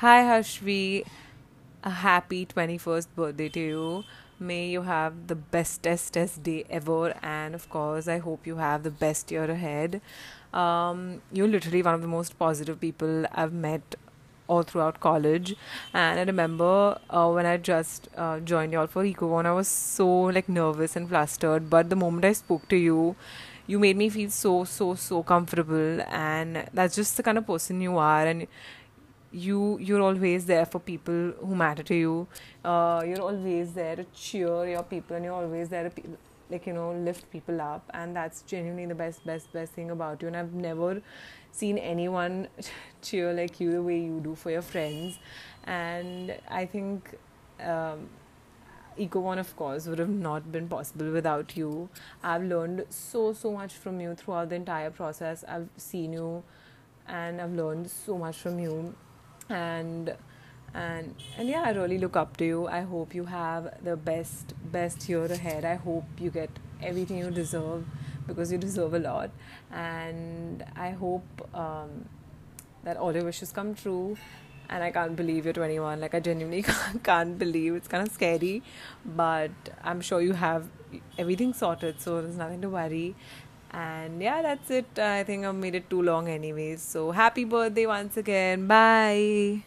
Hi, Harshvi. A happy 21st birthday to you. May you have the bestest test day ever, and of course, I hope you have the best year ahead. Um, you're literally one of the most positive people I've met all throughout college, and I remember uh, when I just uh, joined y'all for EcoOne, I was so like nervous and flustered. But the moment I spoke to you, you made me feel so so so comfortable, and that's just the kind of person you are, and you you're always there for people who matter to you. Uh, you're always there to cheer your people and you're always there to pe- like you know lift people up. And that's genuinely the best best best thing about you. And i've never seen anyone cheer like you the way you do for your friends. And i think um, EcoOne, of course, would have not been possible without you. I've learned so, so much from you throughout the entire process. I've seen you and I've learned so much from you and and and yeah i really look up to you. I hope you have the best best year ahead. I hope you get everything you deserve because you deserve a lot. And i hope um, that all your wishes come true. And i can't believe you're 21 like i genuinely can't believe. It's kind of scary. But i'm sure you have everything sorted so there's nothing to worry and yeah, that's it. I think I've made it too long, anyways. So happy birthday once again. Bye.